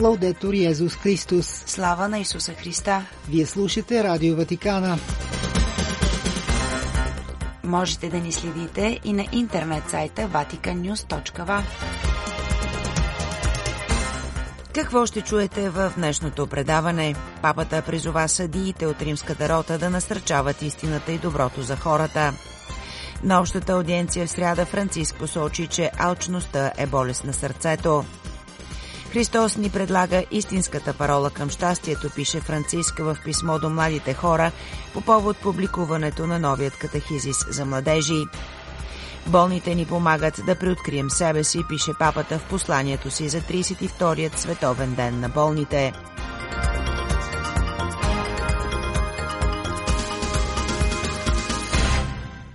Лаудетор Йезус Христос. Слава на Исуса Христа. Вие слушате Радио Ватикана. Можете да ни следите и на интернет сайта vaticannews.va. Какво ще чуете в днешното предаване? Папата призова съдиите от римската рота да насърчават истината и доброто за хората. На общата аудиенция в сряда Франциск посочи, че алчността е болест на сърцето. Христос ни предлага истинската парола към щастието, пише Франциск в писмо до младите хора по повод публикуването на новият катехизис за младежи. Болните ни помагат да преоткрием себе си, пише папата в посланието си за 32-ят световен ден на болните.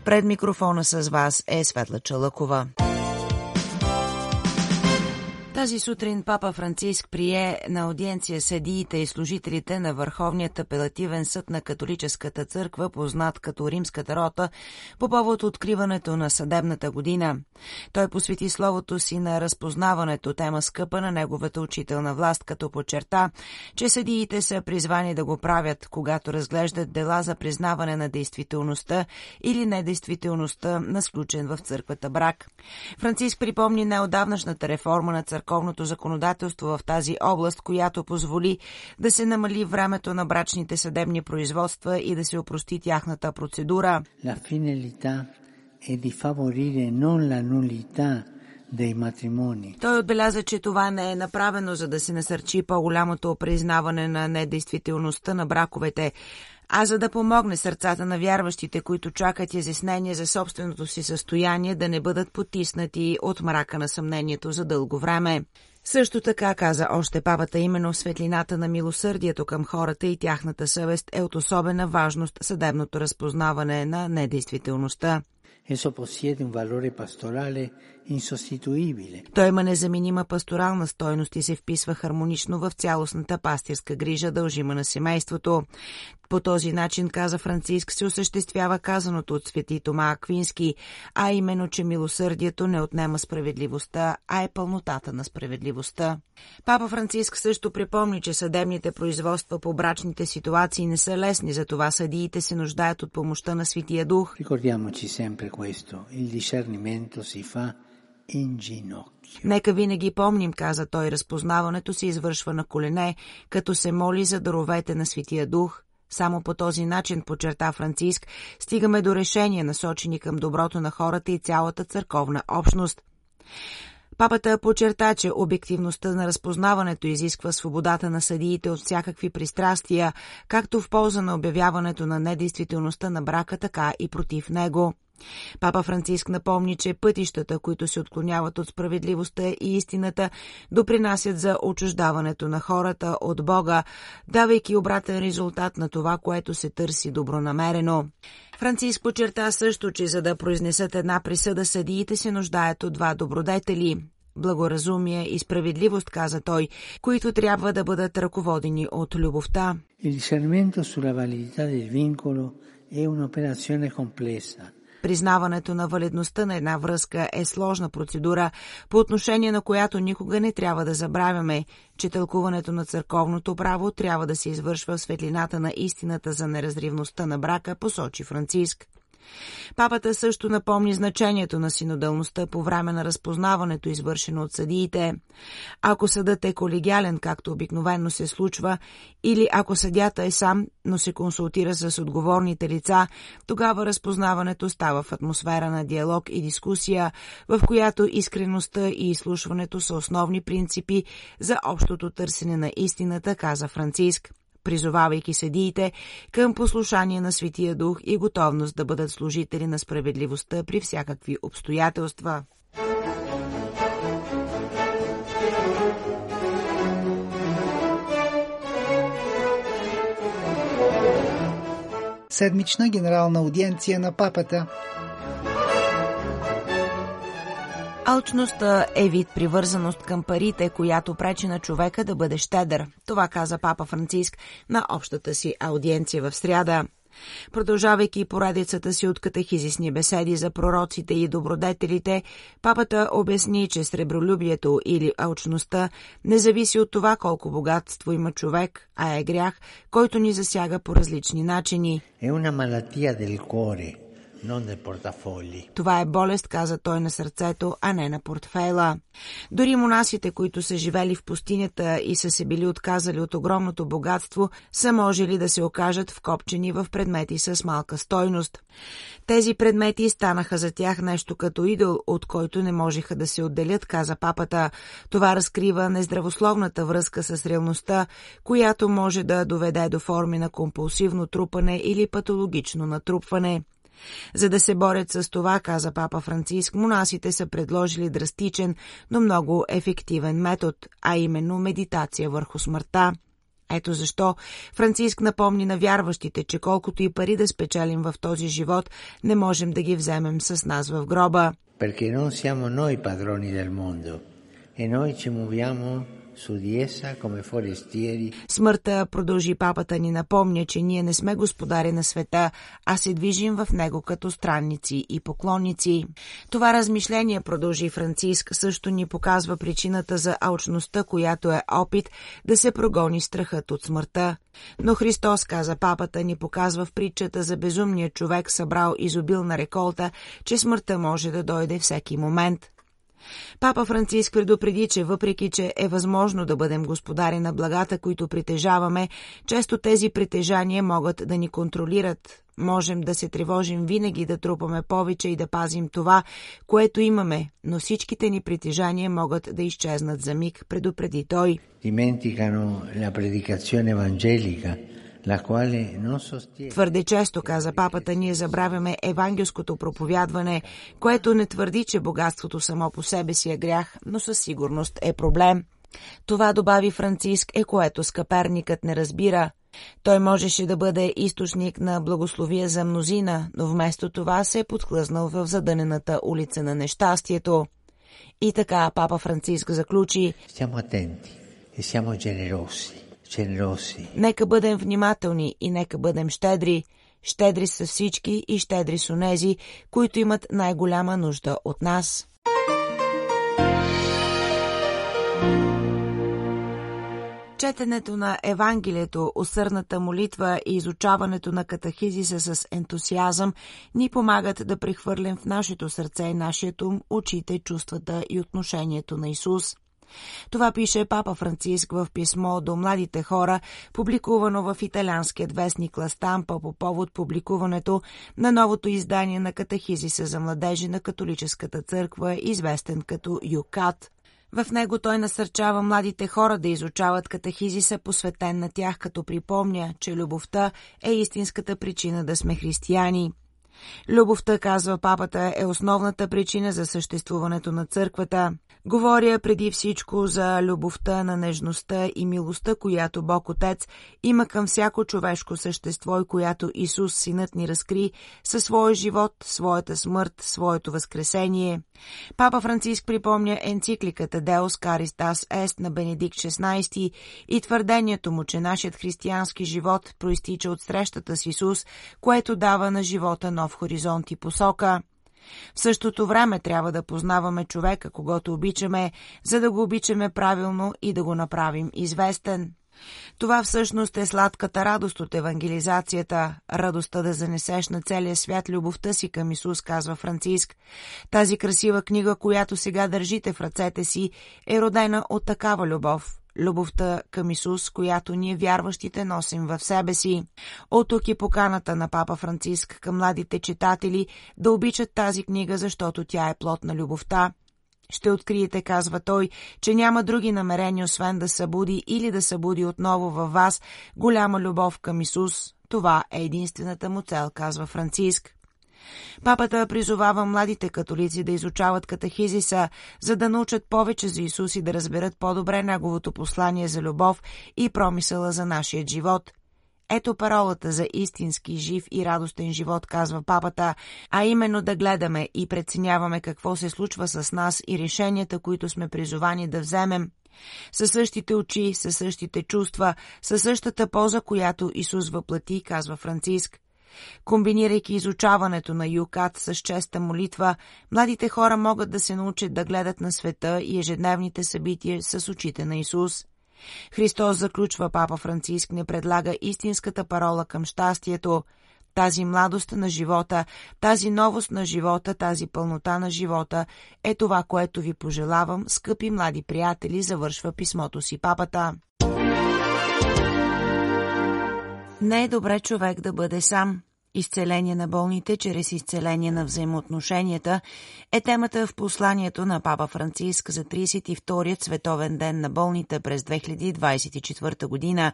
Пред микрофона с вас е Светла Чалъкова. Тази сутрин папа Франциск прие на аудиенция съдиите и служителите на Върховният апелативен съд на католическата църква, познат като Римската рота, по повод откриването на съдебната година. Той посвети словото си на разпознаването, тема скъпа на неговата учителна власт, като подчерта, че съдиите са призвани да го правят, когато разглеждат дела за признаване на действителността или недействителността на сключен в църквата брак. Франциск припомни неодавнашната реформа на църква църковното законодателство в тази област, която позволи да се намали времето на брачните съдебни производства и да се опрости тяхната процедура. La finalità è di favorire non la nullità той отбеляза, че това не е направено за да се насърчи по-голямото признаване на недействителността на браковете, а за да помогне сърцата на вярващите, които чакат изяснение за собственото си състояние, да не бъдат потиснати от мрака на съмнението за дълго време. Също така каза още папата, именно светлината на милосърдието към хората и тяхната съвест е от особена важност съдебното разпознаване на недействителността. Той има незаменима пасторална стойност и се вписва хармонично в цялостната пастирска грижа, дължима на семейството. По този начин, каза Франциск, се осъществява казаното от свети Тома Аквински, а именно, че милосърдието не отнема справедливостта, а е пълнотата на справедливостта. Папа Франциск също припомни, че съдебните производства по брачните ситуации не са лесни, затова съдиите се нуждаят от помощта на Светия Дух. Ricordiamoci sempre questo, il discernimento si fa Нека винаги помним, каза той, разпознаването се извършва на колене, като се моли за даровете на Светия Дух. Само по този начин, подчерта Франциск, стигаме до решения, насочени към доброто на хората и цялата църковна общност. Папата подчерта, че обективността на разпознаването изисква свободата на съдиите от всякакви пристрастия, както в полза на обявяването на недействителността на брака, така и против него. Папа Франциск напомни, че пътищата, които се отклоняват от справедливостта и истината, допринасят за отчуждаването на хората от Бога, давайки обратен резултат на това, което се търси добронамерено. Франциск подчерта също, че за да произнесат една присъда, съдиите се нуждаят от два добродетели благоразумие и справедливост, каза той, които трябва да бъдат ръководени от любовта. Il discernimento sulla validità del vincolo è un'operazione complessa – Признаването на валидността на една връзка е сложна процедура, по отношение на която никога не трябва да забравяме, че тълкуването на църковното право трябва да се извършва в светлината на истината за неразривността на брака, посочи Франциск. Папата също напомни значението на синодалността по време на разпознаването, извършено от съдиите. Ако съдът е колегиален, както обикновенно се случва, или ако съдята е сам, но се консултира с отговорните лица, тогава разпознаването става в атмосфера на диалог и дискусия, в която искреността и изслушването са основни принципи за общото търсене на истината, каза Франциск призовавайки съдиите към послушание на Светия Дух и готовност да бъдат служители на справедливостта при всякакви обстоятелства. Седмична генерална аудиенция на папата – Алчността е вид привързаност към парите, която пречи на човека да бъде щедър. Това каза папа Франциск на общата си аудиенция в сряда. Продължавайки поредицата си от катехизисни беседи за пророците и добродетелите, папата обясни, че сребролюбието или алчността не зависи от това колко богатство има човек, а е грях, който ни засяга по различни начини. Е una malattia del cuore това е болест, каза той на сърцето, а не на портфейла. Дори монасите, които са живели в пустинята и са се били отказали от огромното богатство, са можели да се окажат вкопчени в предмети с малка стойност. Тези предмети станаха за тях нещо като идол, от който не можеха да се отделят, каза папата. Това разкрива нездравословната връзка с реалността, която може да доведе до форми на компулсивно трупане или патологично натрупване. За да се борят с това, каза папа Франциск, монасите са предложили драстичен, но много ефективен метод, а именно медитация върху смъртта. Ето защо Франциск напомни на вярващите, че колкото и пари да спечелим в този живот, не можем да ги вземем с нас в гроба. Perché non siamo noi padroni del mondo e noi ci muoviamo Смъртта, продължи папата, ни напомня, че ние не сме господари на света, а се движим в него като странници и поклонници. Това размишление, продължи Франциск, също ни показва причината за алчността, която е опит да се прогони страхът от смъртта. Но Христос, каза папата, ни показва в притчата за безумния човек, събрал изобилна реколта, че смъртта може да дойде всеки момент. Папа Франциск предупреди, че въпреки, че е възможно да бъдем господари на благата, които притежаваме, често тези притежания могат да ни контролират. Можем да се тревожим винаги да трупаме повече и да пазим това, което имаме, но всичките ни притежания могат да изчезнат за миг, предупреди той. Dimenticano la predicazione evangelica Твърде често, каза папата, ние забравяме евангелското проповядване, което не твърди, че богатството само по себе си е грях, но със сигурност е проблем. Това добави Франциск е което скъперникът не разбира. Той можеше да бъде източник на благословие за мнозина, но вместо това се е подхлъзнал в задънената улица на нещастието. И така папа Франциск заключи Stiamo attenti e siamo generosi. Нека бъдем внимателни и нека бъдем щедри. Щедри са всички и щедри с онези, които имат най-голяма нужда от нас. Четенето на Евангелието, усърната молитва и изучаването на катахизиса с ентусиазъм ни помагат да прехвърлим в нашето сърце и нашият ум очите, чувствата и отношението на Исус. Това пише Папа Франциск в писмо до младите хора, публикувано в италианският вестник Ластампа по повод публикуването на новото издание на катехизиса за младежи на католическата църква, известен като ЮКАТ. В него той насърчава младите хора да изучават катехизиса, посветен на тях, като припомня, че любовта е истинската причина да сме християни. Любовта, казва папата, е основната причина за съществуването на църквата. Говоря преди всичко за любовта на нежността и милостта, която Бог Отец има към всяко човешко същество и която Исус, Синът ни разкри със своя живот, своята смърт, своето възкресение. Папа Франциск припомня енцикликата Deus Caritas Est на Бенедикт XVI и твърдението му, че нашият християнски живот проистича от срещата с Исус, което дава на живота нов хоризонт и посока. В същото време трябва да познаваме човека, когато обичаме, за да го обичаме правилно и да го направим известен. Това всъщност е сладката радост от евангелизацията, радостта да занесеш на целия свят любовта си към Исус, казва Франциск. Тази красива книга, която сега държите в ръцете си, е родена от такава любов любовта към Исус, която ние вярващите носим в себе си. От тук и поканата на папа Франциск към младите читатели да обичат тази книга, защото тя е плод на любовта. Ще откриете, казва той, че няма други намерения, освен да събуди или да събуди отново във вас голяма любов към Исус. Това е единствената му цел, казва Франциск. Папата призовава младите католици да изучават катехизиса, за да научат повече за Исус и да разберат по-добре неговото послание за любов и промисъла за нашия живот. Ето паролата за истински жив и радостен живот, казва папата, а именно да гледаме и преценяваме какво се случва с нас и решенията, които сме призовани да вземем, със същите очи, със същите чувства, със същата поза, която Исус въплати, казва Франциск. Комбинирайки изучаването на Юкат с честа молитва, младите хора могат да се научат да гледат на света и ежедневните събития с очите на Исус. Христос заключва Папа Франциск, не предлага истинската парола към щастието, тази младост на живота, тази новост на живота, тази пълнота на живота е това, което ви пожелавам, скъпи млади приятели, завършва писмото си папата. Не е добре човек да бъде сам. Изцеление на болните чрез изцеление на взаимоотношенията е темата в посланието на Папа Франциск за 32-ят Световен ден на болните през 2024 година,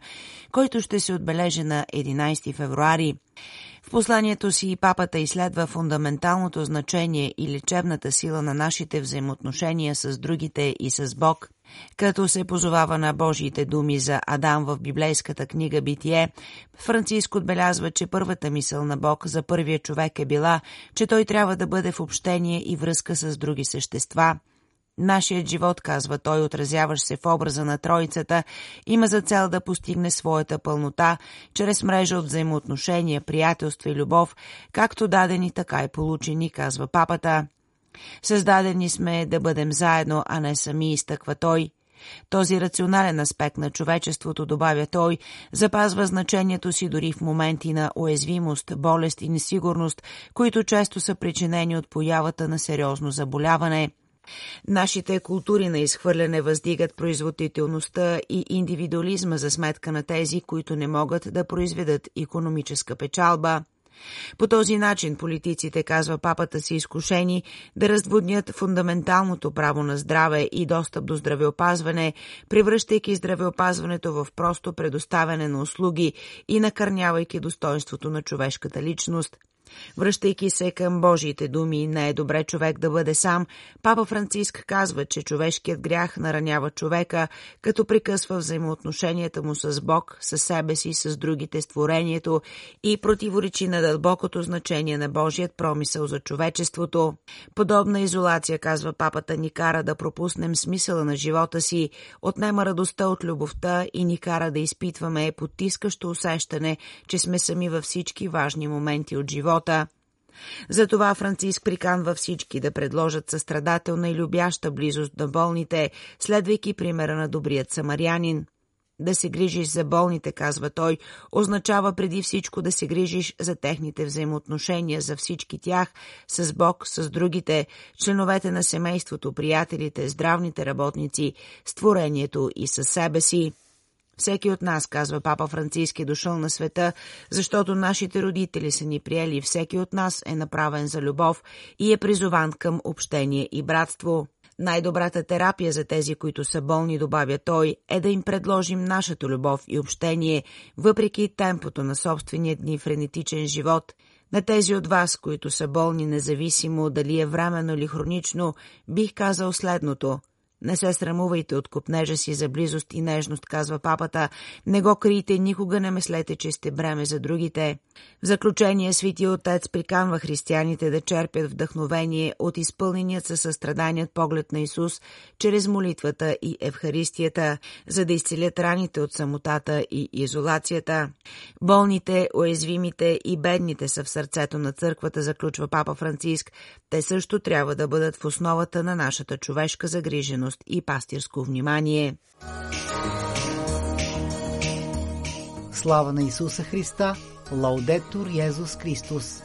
който ще се отбележи на 11 февруари. В посланието си папата изследва фундаменталното значение и лечебната сила на нашите взаимоотношения с другите и с Бог. Като се позовава на Божиите думи за Адам в библейската книга Битие, Франциск отбелязва, че първата мисъл на Бог за първия човек е била, че той трябва да бъде в общение и връзка с други същества – Нашият живот, казва той, отразяващ се в образа на Троицата, има за цел да постигне своята пълнота, чрез мрежа от взаимоотношения, приятелство и любов, както дадени, така и получени, казва папата. Създадени сме да бъдем заедно, а не сами, изтъква той. Този рационален аспект на човечеството, добавя той, запазва значението си дори в моменти на уязвимост, болест и несигурност, които често са причинени от появата на сериозно заболяване – Нашите култури на изхвърляне въздигат производителността и индивидуализма за сметка на тези, които не могат да произведат економическа печалба. По този начин политиците, казва папата си, изкушени да разводнят фундаменталното право на здраве и достъп до здравеопазване, превръщайки здравеопазването в просто предоставяне на услуги и накърнявайки достоинството на човешката личност – Връщайки се към Божиите думи, не е добре човек да бъде сам, папа Франциск казва, че човешкият грях наранява човека, като прекъсва взаимоотношенията му с Бог, с себе си, с другите створението и противоречи на дълбокото значение на Божият промисъл за човечеството. Подобна изолация, казва папата, ни кара да пропуснем смисъла на живота си, отнема радостта от любовта и ни кара да изпитваме потискащо усещане, че сме сами във всички важни моменти от живота живота. Затова Франциск приканва всички да предложат състрадателна и любяща близост на болните, следвайки примера на добрият самарянин. Да се грижиш за болните, казва той, означава преди всичко да се грижиш за техните взаимоотношения, за всички тях, с Бог, с другите, членовете на семейството, приятелите, здравните работници, створението и със себе си. Всеки от нас, казва папа Франциски, дошъл на света, защото нашите родители са ни приели и всеки от нас е направен за любов и е призован към общение и братство. Най-добрата терапия за тези, които са болни, добавя той, е да им предложим нашата любов и общение, въпреки темпото на собствения ни френетичен живот. На тези от вас, които са болни, независимо дали е временно или хронично, бих казал следното – не се срамувайте от купнежа си за близост и нежност, казва папата. Не го крийте, никога не мислете, че сте бреме за другите. В заключение, Светия Отец приканва християните да черпят вдъхновение от изпълненият със състраданият поглед на Исус чрез молитвата и Евхаристията, за да изцелят раните от самотата и изолацията. Болните, уязвимите и бедните са в сърцето на църквата, заключва папа Франциск. Те също трябва да бъдат в основата на нашата човешка загриженост загриженост и пастирско внимание. Слава на Исуса Христа! Лаудетур Йезус Христос!